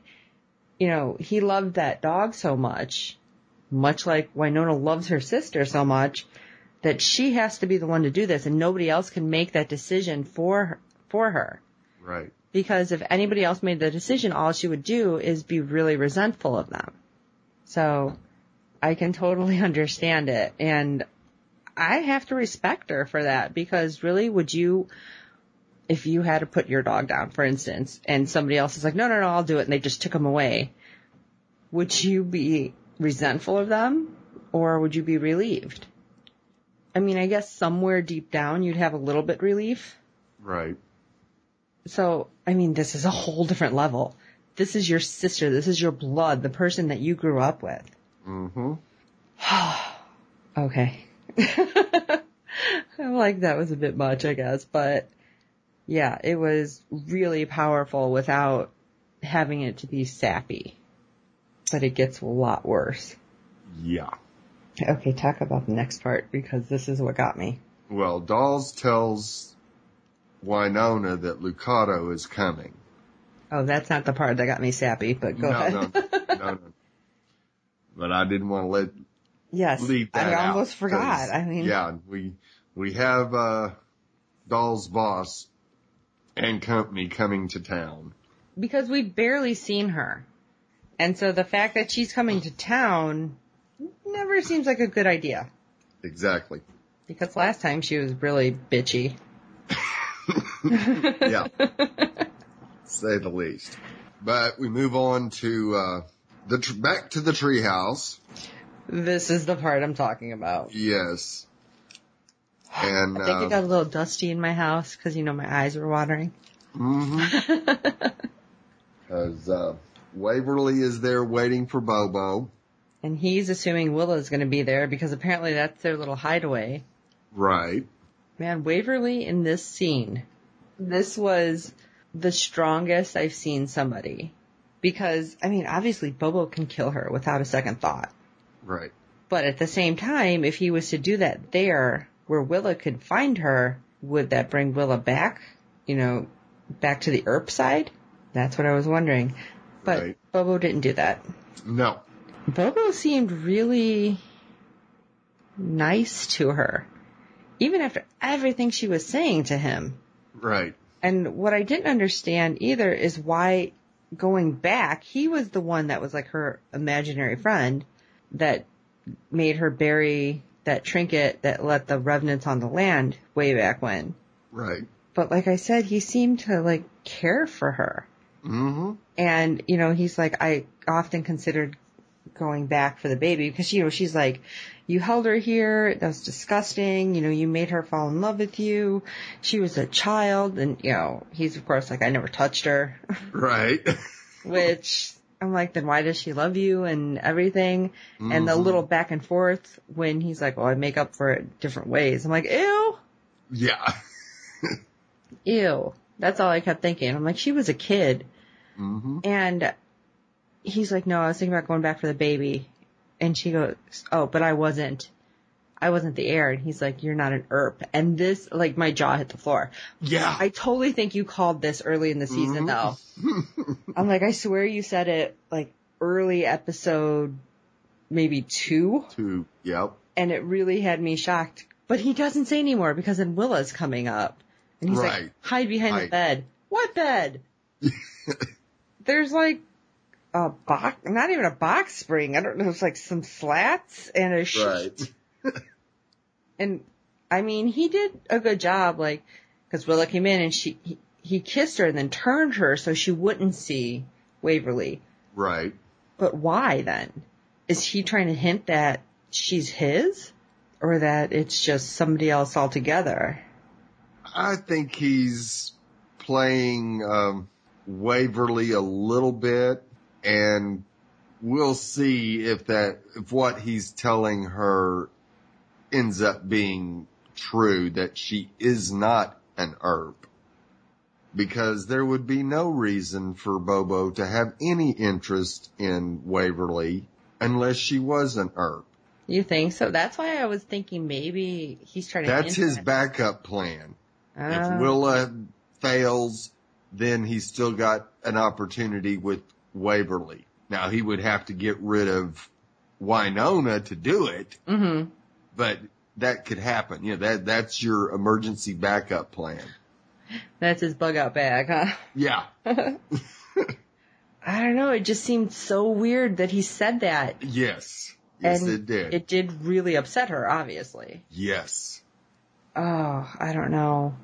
you know, he loved that dog so much, much like Wynonna loves her sister so much, that she has to be the one to do this and nobody else can make that decision for her, for her. Right. Because if anybody else made the decision, all she would do is be really resentful of them. So I can totally *laughs* understand it. And I have to respect her for that because really would you, if you had to put your dog down, for instance, and somebody else is like, no, no, no, I'll do it. And they just took him away. Would you be resentful of them or would you be relieved? I mean, I guess somewhere deep down you'd have a little bit relief. Right. So, I mean, this is a whole different level. This is your sister. This is your blood, the person that you grew up with. Mm-hmm. *sighs* Okay. *laughs* I'm like, that was a bit much, I guess, but yeah, it was really powerful without having it to be sappy. But it gets a lot worse. Yeah. Okay, talk about the next part because this is what got me. Well, Dolls tells Wynonna that Lucado is coming. Oh, that's not the part that got me sappy, but go no, ahead. *laughs* no, no, no. But I didn't want to let yes, leave that I almost forgot. I mean, yeah, we we have uh, Dolls' boss and company coming to town. because we've barely seen her. And so the fact that she's coming to town never seems like a good idea. Exactly. Because last time she was really bitchy. *laughs* Yeah. *laughs* Say the least. But we move on to uh, the tr- back to the treehouse. This is the part I'm talking about. Yes. And I think uh, it got a little dusty in my house because, you know, my eyes were watering. Mm-hmm. *laughs* Because uh, Waverly is there waiting for Bobo. And he's assuming Willa's going to be there because apparently that's their little hideaway. Right. Man, Waverly in this scene, this was the strongest I've seen somebody. Because, I mean, obviously Bobo can kill her without a second thought. Right. But at the same time, if he was to do that there, where Willa could find her, would that bring Willa back? You know, back to the Earp side? That's what I was wondering. But Right. Bobo didn't do that. No. Bobo seemed really nice to her. Even after everything she was saying to him. Right. And what I didn't understand either is why going back, he was the one that was like her imaginary friend that made her bury that trinket that let the revenants on the land way back when. Right. But like I said, he seemed to like care for her. Mm-hmm. And, you know, he's like, I often considered going back for the baby because, you know, she's like, you held her here. That was disgusting. You know, you made her fall in love with you. She was a child. And, you know, he's of course like, I never touched her, *laughs* Right. *laughs* which I'm like, then why does she love you and everything? And the Mhm. little back and forth when he's like, well, I make up for it different ways. I'm like, ew, yeah. *laughs* ew. That's all I kept thinking. I'm like, she was a kid. Mm-hmm. And he's like, no, I was thinking about going back for the baby. And she goes, oh, but I wasn't. I wasn't the heir. And he's like, you're not an Earp. And this, like, my jaw hit the floor. Yeah. I totally think you called this early in the season mm-hmm. though. *laughs* I'm like, I swear you said it like early episode, maybe two. Two. Yep. And it really had me shocked. But he doesn't say anymore because then Willa's coming up. And he's like, hide behind the bed. What bed? *laughs* There's like a box, not even a box spring. I don't know. It's like some slats and a sheet. Right. *laughs* And I mean, he did a good job, like, cause Willa came in and she, he, he kissed her and then turned her so she wouldn't see Waverly. Right. But why then? Is he trying to hint that she's his? Or that it's just somebody else altogether? I think he's playing um, Waverly a little bit, and we'll see if that if what he's telling her ends up being true that she is not an Earp. Because there would be no reason for Bobo to have any interest in Waverly unless she was an Earp. You think so? That's why I was thinking maybe he's trying to That's his backup plan. Oh. If Willa fails, then he's still got an opportunity with Waverly. Now he would have to get rid of Wynonna to do it, Mhm. but that could happen. You know, that, that's your emergency backup plan. That's his bug out bag, huh? Yeah. *laughs* *laughs* I don't know. It just seemed so weird that he said that. Yes. Yes, and it did. It did really upset her, obviously. yes. Oh, I don't know.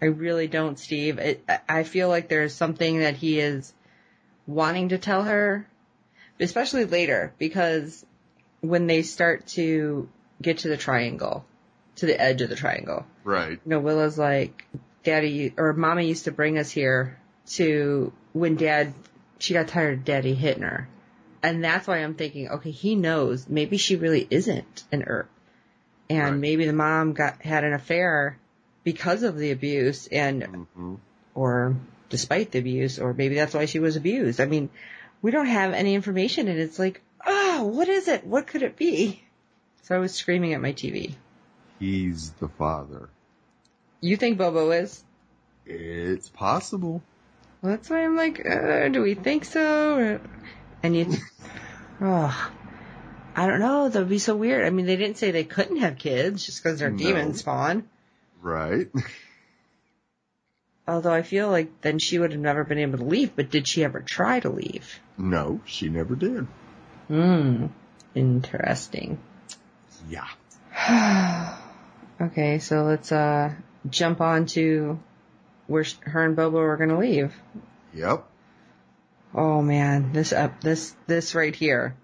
I really don't, Steve. It, I- I feel like there's something that he is wanting to tell her, especially later, because when they start to get to the triangle, to the edge of the triangle, Right. you know, Willa's like, Daddy or Mama used to bring us here to when Dad, she got tired of Daddy hitting her. And that's why I'm thinking, okay, he knows maybe she really isn't an Earp. And Right. maybe the mom got, had an affair because of the abuse and, hmm or despite the abuse, or maybe that's why she was abused. I mean, we don't have any information and it's like, oh, what is it? What could it be? So I was screaming at my TV. He's the father. You think Bobo is? It's possible. Well, that's why I'm like, uh, do we think so? And you, *laughs* oh, I don't know. That would be so weird. I mean, they didn't say they couldn't have kids just because they're No. demon spawn. Right. *laughs* Although I feel like then she would have never been able to leave. But did she ever try to leave? no, she never did. Hmm. Interesting. Yeah. *sighs* Okay, so let's uh jump on to where sh- her and Bobo are gonna leave. Yep. Oh man, this up this this right here.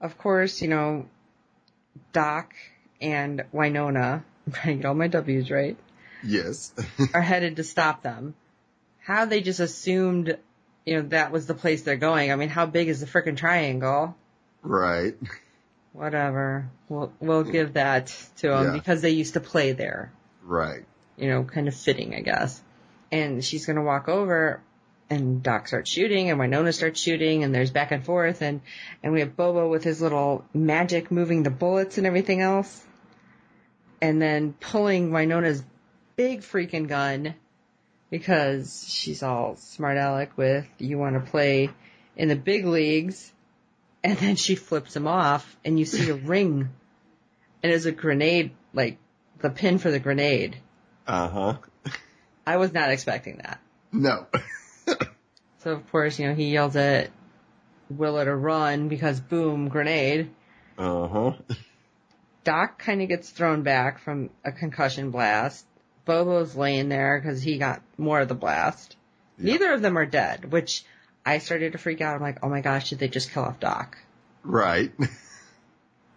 Of course, you know, Doc and Wynonna, *laughs* to get all my W's right, Yes. *laughs* are headed to stop them. How they just assumed, you know, that was the place they're going. I mean, how big is the frickin' triangle? right. Whatever. We'll we'll give that to them Yeah. because they used to play there. Right. you know, kind of fitting, I guess. And she's gonna walk over and Doc starts shooting and Wynonna starts shooting and there's back and forth and, and we have Bobo with his little magic moving the bullets and everything else. And then pulling Wynonna's big freaking gun because she's all smart aleck with you want to play in the big leagues and then she flips him off and you see a *laughs* ring and it's a grenade, like the pin for the grenade. Uh huh. I was not expecting that. No. *laughs* So of course, you know, he yells at Willa to run because boom, grenade. Uh huh. Doc kind of gets thrown back from a concussion blast. Bobo's laying there because he got more of the blast. Yeah. Neither of them are dead, which I started to freak out. I'm like, oh my gosh, did they just kill off Doc? Right. *laughs*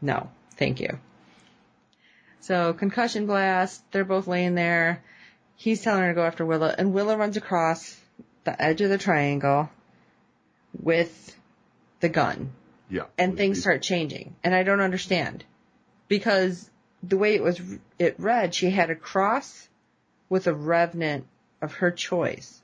No, thank you. So concussion blast, they're both laying there. He's telling her to go after Willa, and Willa runs across the edge of the triangle with the gun, Yeah. and things start changing. And I don't understand because the way it was, it read, she had a cross with a revenant of her choice.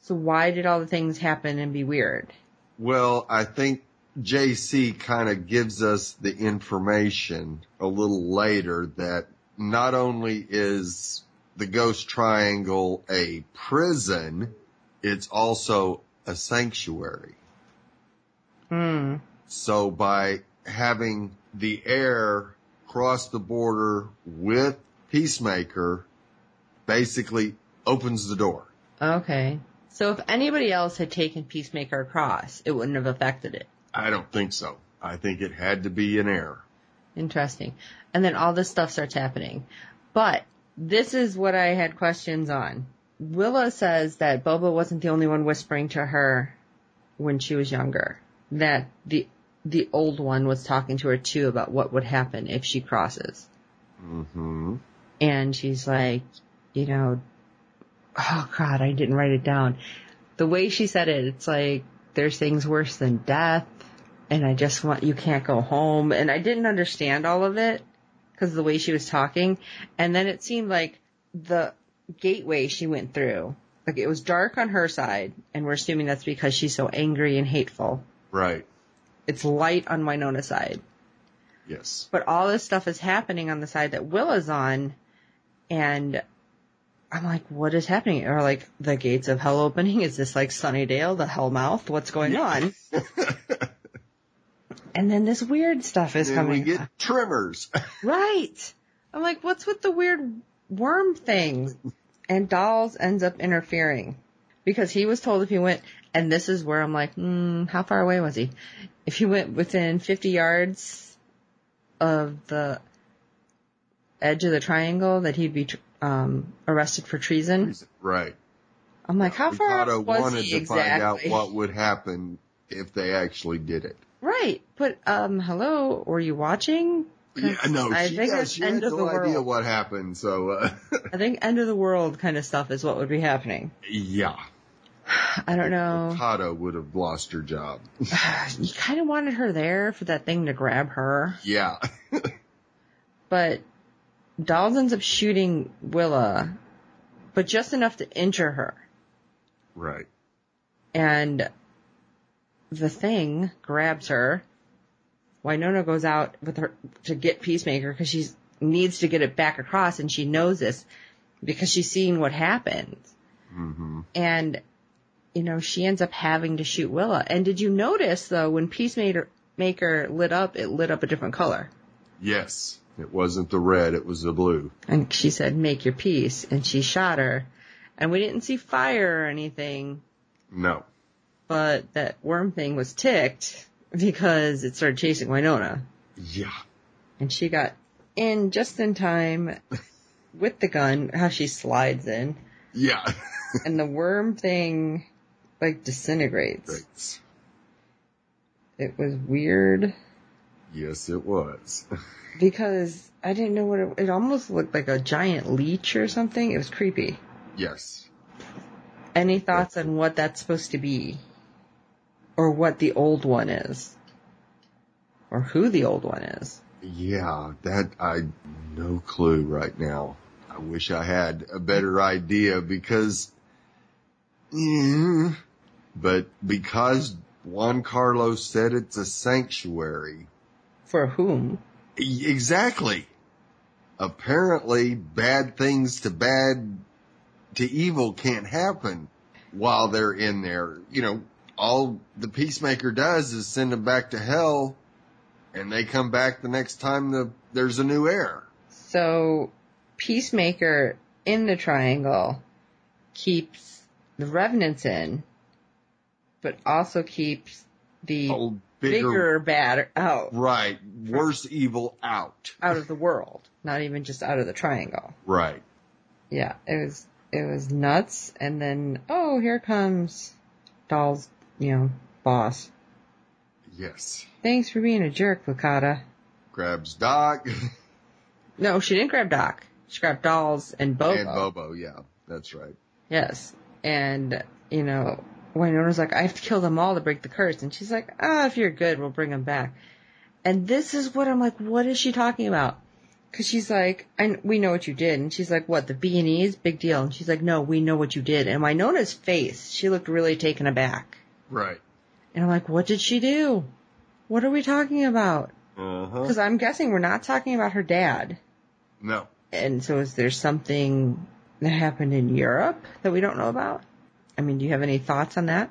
So why did all the things happen and be weird? Well, I think JC kind of gives us the information a little later that not only is the Ghost Triangle a prison, it's also a sanctuary. Hmm. So by having the heir cross the border with Peacemaker, basically opens the door. Okay. So if anybody else had taken Peacemaker across, it wouldn't have affected it. I don't think so. I think it had to be an heir. Interesting. And then all this stuff starts happening. But this is what I had questions on. Willa says that Bobo wasn't the only one whispering to her when she was younger. That the the old one was talking to her too about what would happen if she crosses. hmm And she's like, you know, oh god, I didn't write it down. The way she said it, it's like there's things worse than death and I just want you can't go home and I didn't understand all of it because of the way she was talking and then it seemed like the gateway she went through like it was dark on her side and we're assuming that's because she's so angry and hateful. Right. It's light on Wynonna's side. Yes. But all this stuff is happening on the side that Willa's on, and I'm like, what is happening? Or like the gates of hell opening? Is this like Sunnydale, the hell mouth? What's going on? *laughs* And then this weird stuff is then we coming. get trimmers. *laughs* Right. I'm like, what's with the weird worm thing? And Dolls ends up interfering because he was told if he went, and this is where I'm like, hmm, how far away was he? If he went within 50 yards of the edge of the triangle, that he'd be um, arrested for treason. right. I'm like, how far Ricardo was wanted he to exactly? find out what would happen if they actually did it. Right, but um, hello, were you watching? Yeah, no, I she, think yeah, she end had of no the idea world. what happened. So, uh, I think end of the world kind of stuff is what would be happening. yeah, *sighs* I don't know. Lucado would have lost her job. *sighs* you kind of wanted her there for that thing to grab her, Yeah, but Dolls ends up shooting Willa, but just enough to injure her. right. And the thing grabs her. Wynonna goes out with her to get Peacemaker because she needs to get it back across, and she knows this because she's seen what happens. Mm-hmm. And you know she ends up having to shoot Willa. And did you notice though when Peacemaker Maker lit up, it lit up a different color. Yes, it wasn't the red; it was the blue. And she said, "Make your peace," and she shot her. And we didn't see fire or anything, No, but that worm thing was ticked because it started chasing Wynonna. yeah, And she got in just in time *laughs* with the gun, how she slides in. yeah. *laughs* And the worm thing, like, disintegrates. Right. It was weird Yes, it was. *laughs* because I didn't know what it, it almost looked like a giant leech or something. It was creepy. yes. Any thoughts on what that's supposed to be? Or what the old one is? Or who the old one is? Yeah, that I no clue right now. I wish I had a better idea because, yeah, but because Juan Carlos said it's a sanctuary. For whom? Exactly. Apparently, bad things to bad to evil can't happen while they're in there. You know, all the peacemaker does is send them back to hell and they come back the next time the, there's a new heir. So, Peacemaker in the triangle keeps the revenants in, but also keeps the Oh, bigger, bigger, bad out, right, worse evil out. out of the world, not even just out of the triangle. Right. Yeah, it was, it was nuts. And then, oh, here comes Dolls', you know, boss. Yes. Thanks for being a jerk, Lucado. Grabs Doc *laughs* No, she didn't grab Doc. She grabbed Dolls and Bobo. and Bobo. Yeah, that's right. Yes. And, you know, Wynonna's like, I have to kill them all to break the curse. And she's like, ah, if you're good, we'll bring them back. And this is what I'm like, what is she talking about? Cause she's like, I, we know what you did. And she's like, what, the B&E's? Big deal. And she's like, no, we know what you did. And Wynonna's face, she looked really taken aback. Right. And I'm like, what did she do? What are we talking about? Uh-huh. Because I'm guessing we're not talking about her dad. No. And so is there something that happened in Europe that we don't know about? I mean, do you have any thoughts on that?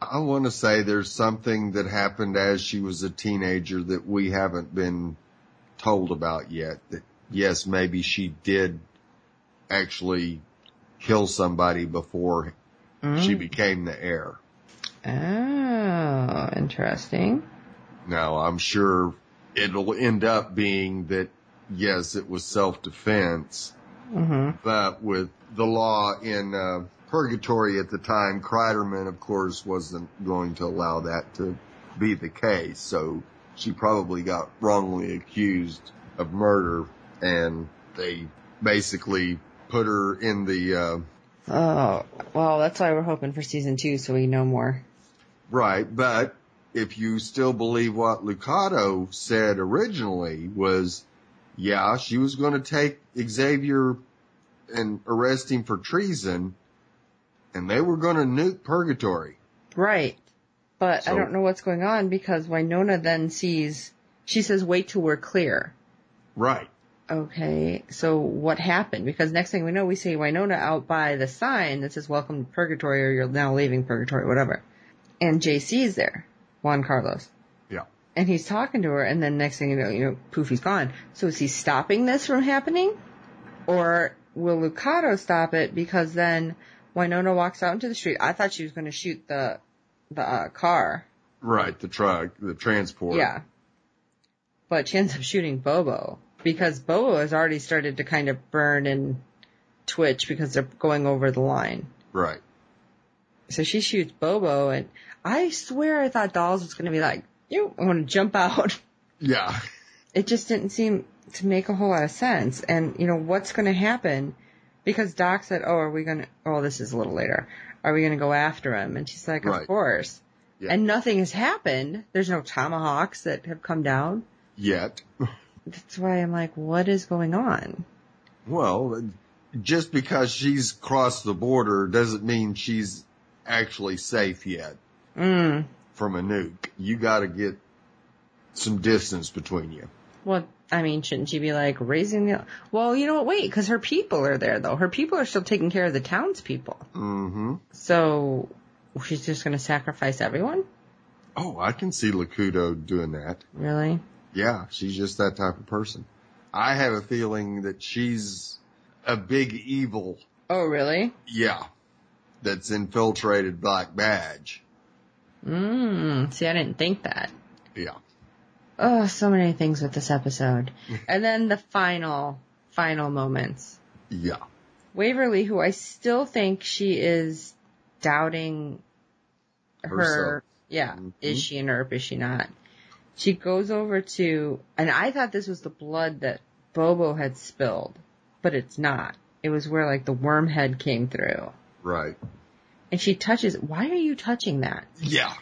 I want to say there's something that happened as she was a teenager that we haven't been told about yet. That yes, maybe she did actually kill somebody before she became the heir. Oh, interesting. Now I'm sure it'll end up being that yes, it was self-defense, hmm but with the law in uh, purgatory at the time, Kreiderman, of course, wasn't going to allow that to be the case. So she probably got wrongly accused of murder, and they basically put her in the uh, Oh, well, that's why we're hoping for season two so we know more. right. But if you still believe what Lucado said originally was, yeah, she was going to take Xavier and arrest him for treason, and they were going to nuke purgatory. Right. But I don't know what's going on because Wynonna then sees, she says, wait till we're clear. Right. Okay, so what happened? Because next thing we know, we see Wynonna out by the sign that says welcome to purgatory or you're now leaving purgatory, whatever. And JC is there, Juan Carlos. Yeah. And he's talking to her and then next thing you know, you know, poof, he's gone. So is he stopping this from happening? Or will Lucado stop it because then Wynonna walks out into the street. I thought she was going to shoot the, the uh, car. Right. The truck, the transport. Yeah. But she ends up shooting Bobo because Bobo has already started to kind of burn and twitch because they're going over the line. Right. So she shoots Bobo and I swear I thought Dolls was going to be like, you I want to jump out. Yeah. It just didn't seem to make a whole lot of sense. And you know, what's going to happen? Because Doc said, oh, are we going to, oh, this is a little later. Are we going to go after him? And she's like, of Right. course. Yeah. And nothing has happened. There's no tomahawks that have come down. Yet. *laughs* That's why I'm like, what is going on? Well, just because she's crossed the border doesn't mean she's actually safe yet Mm. from a nuke. You got to get some distance between you. Well, I mean, shouldn't she be like raising the? Well, you know what? Wait, because her people are there though. Her people are still taking care of the townspeople. Mm-hmm. So she's just going to sacrifice everyone? Oh, I can see Lucado doing that. Really? Yeah, she's just that type of person. I have a feeling that she's a big evil. Oh, really? Yeah. That's infiltrated Black Badge. Mm. See, I didn't think that. Yeah. Oh, so many things with this episode. and then the final, final moments. Yeah. Waverly, who I still think she is doubting her. Herself. Yeah, Mhm. is she an Earp? Is she not? She goes over to, and I thought this was the blood that Bobo had spilled, but it's not. It was where like the worm head came through. Right. And she touches, why are you touching that? Yeah.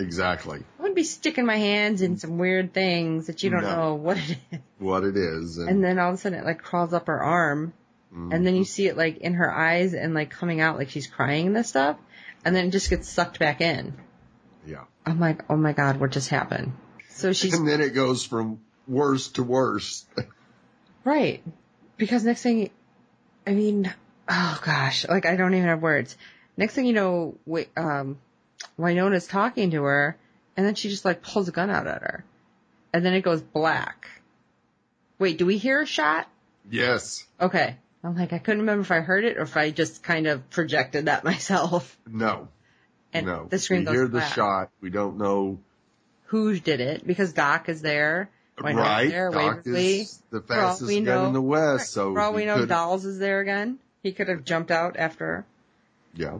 Exactly. I wouldn't be sticking my hands in some weird things that you don't No. know what it is. What it is. And, And then all of a sudden it like crawls up her arm Mhm. and then you see it like in her eyes and like coming out like she's crying and this stuff, and then it just gets sucked back in. yeah. I'm like, oh my god, what just happened? So she's And then it goes from worse to worse. *laughs* right because next thing, I mean, oh gosh, like I don't even have words. Next thing you know, wi- um, Wynonna's talking to her, and then she just like pulls a gun out at her, and then it goes black. Wait, do we hear a shot? yes. Okay. I'm like, I couldn't remember if I heard it or if I just kind of projected that *laughs* myself. No. And no. the screen we goes hear the shot. We don't know. who did it because Doc is there. Wynonna's right. there, Doc Waverly. is the fastest gun know- in the West. So For all we know, could- Dolls is there again. He could have jumped out after. Yeah.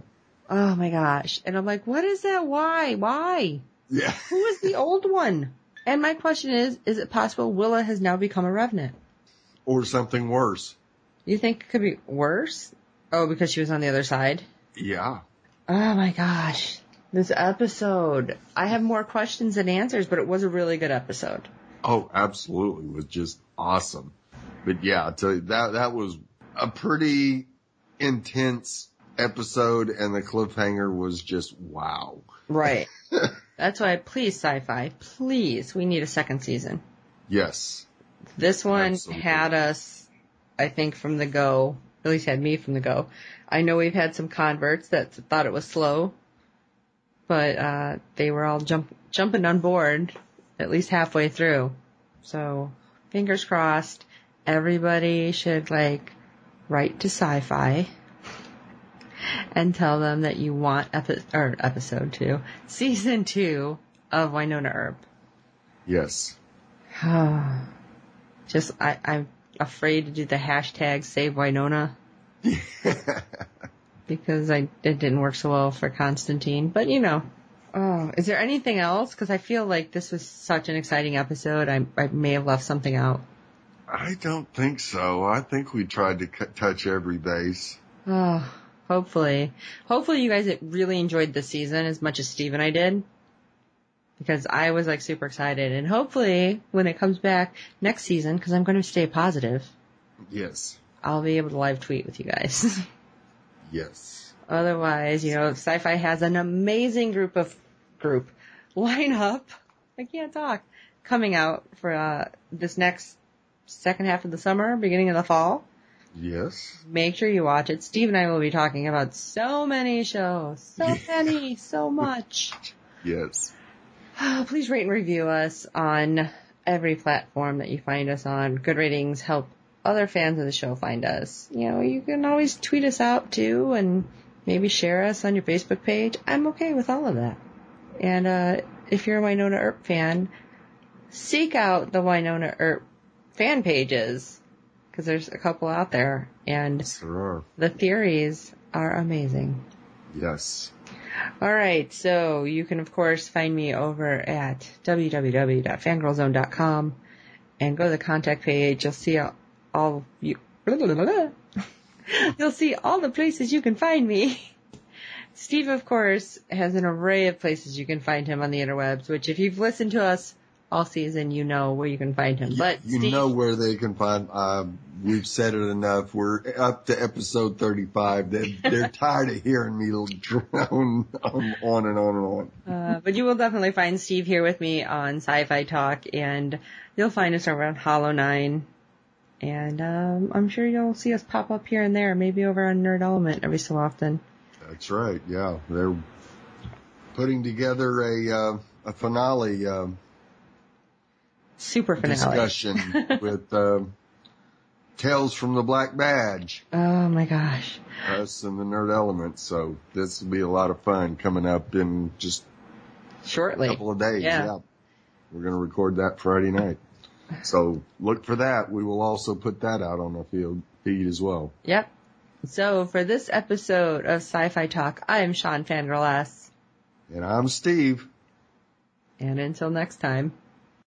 Oh my gosh. And I'm like, what is that? Why? Why? Yeah. Who is the old one? And my question is, is it possible Willa has now become a revenant? Or something worse. You think it could be worse? Oh, because she was on the other side? Yeah. Oh my gosh. This episode. I have more questions than answers, but it was a really good episode. Oh, absolutely. It was just awesome. But yeah, I tell you, that, that was a pretty intense episode and the cliffhanger was just wow. Right. *laughs* That's why, please, sci-fi, please, we need a second season. Yes. This one Absolutely. had us, I think, from the go. At least had me from the go. I know we've had some converts that thought it was slow, but uh, they were all jump jumping on board at least halfway through. So fingers crossed. Everybody should like write to sci-fi and tell them that you want epi- or episode two, season two of Wynonna Earp. Yes. *sighs* Just I, I'm afraid to do the hashtag save Wynonna *laughs* because I it didn't work so well for Constantine. But you know, oh, is there anything else? Because I feel like this was such an exciting episode. I I may have left something out. I don't think so. I think we tried to cut, touch every base. Oh, hopefully, hopefully you guys really enjoyed this season as much as Steve and I did. Because I was like super excited, and hopefully when it comes back next season, because I'm going to stay positive, Yes. I'll be able to live tweet with you guys. *laughs* Yes. Otherwise, you know, sci-fi has an amazing group of group lineup. I can't talk. Coming out for uh, this next second half of the summer, beginning of the fall. Yes. Make sure you watch it. Steve and I will be talking about so many shows, so many, so much. Yes. *sighs* Please rate and review us on every platform that you find us on. Good ratings help other fans of the show find us. You know, you can always tweet us out too and maybe share us on your Facebook page. I'm okay with all of that. And uh, if you're a Wynonna Earp fan, seek out the Wynonna Earp fan pages because there's a couple out there and Yes, there are. the theories are amazing. Yes. All right, so you can of course find me over at www.fangirlzone.com and go to the contact page. You'll see all, all you. *laughs* You'll see all the places you can find me. Steve, of course, has an array of places you can find him on the interwebs. Which, if you've listened to us all season, you know where you can find him. But you Steve, know where they can find. Uh, we've said it enough. We're up to episode thirty-five. They, they're *laughs* tired of hearing me drone on, on and on and on. Uh, but you will definitely find Steve here with me on Sci-Fi Talk, and you'll find us over on Hollow Nine. And um, I'm sure you'll see us pop up here and there, maybe over on Nerd Element every so often. That's right. Yeah, they're putting together a uh, a finale uh, Super finale. discussion *laughs* with uh, Tales from the Black Badge, Oh my gosh. us and the Nerd Element. So this will be a lot of fun coming up in just Shortly. a couple of days. Yeah. Yeah. We're going to record that Friday night. So look for that. We will also put that out on the field feed as well. Yep. So for this episode of Sci-Fi Talk, I am Sean Fangirl S. And I'm Steve. And until next time.